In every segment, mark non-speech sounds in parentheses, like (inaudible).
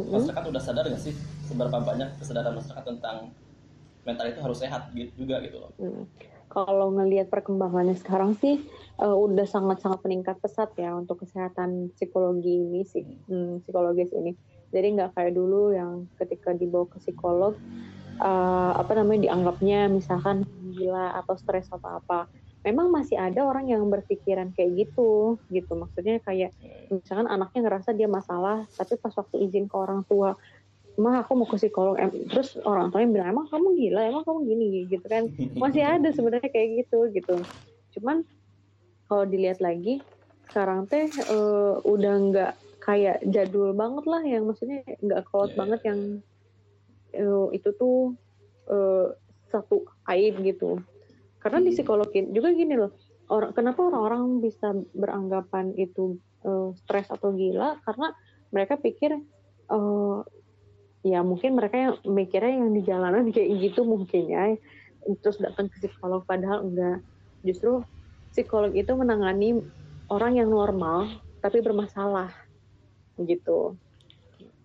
mm-hmm. masyarakat udah sadar nggak sih seberapa banyak kesadaran masyarakat tentang mental itu harus sehat gitu juga gitu loh. Hmm. Kalau ngelihat perkembangannya sekarang sih uh, udah sangat-sangat meningkat pesat ya untuk kesehatan psikologi ini sih, hmm, psikologis ini. Jadi nggak kayak dulu yang ketika dibawa ke psikolog uh, apa namanya dianggapnya misalkan gila atau stres atau apa. Memang masih ada orang yang berpikiran kayak gitu, gitu. Maksudnya kayak misalkan anaknya ngerasa dia masalah, tapi pas waktu izin ke orang tua mah aku mau ke psikolog. Em terus orang tuanya bilang emang kamu gila emang kamu gini gitu kan. Masih ada sebenarnya kayak gitu gitu. Cuman kalau dilihat lagi sekarang teh uh, udah nggak kayak jadul banget lah yang maksudnya nggak kolot yeah. banget yang uh, itu tuh uh, satu aib gitu karena di psikologi juga gini loh orang kenapa orang-orang bisa beranggapan itu uh, stres atau gila? Karena mereka pikir uh, ya mungkin mereka yang mikirnya yang di jalanan (laughs) kayak gitu mungkin ya terus datang ke psikolog padahal enggak. Justru psikolog itu menangani orang yang normal tapi bermasalah gitu.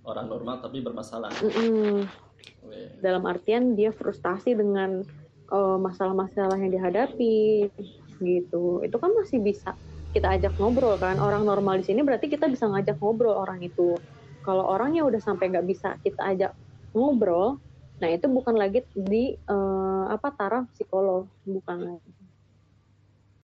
Orang normal tapi bermasalah. Mm -mm. dalam artian dia frustasi dengan masalah-masalah yang dihadapi gitu. Itu kan masih bisa kita ajak ngobrol kan. Orang normal di sini berarti kita bisa ngajak ngobrol orang itu. Kalau orangnya udah sampai nggak bisa kita ajak ngobrol, nah itu bukan lagi di uh, apa taraf psikolog, bukan lagi.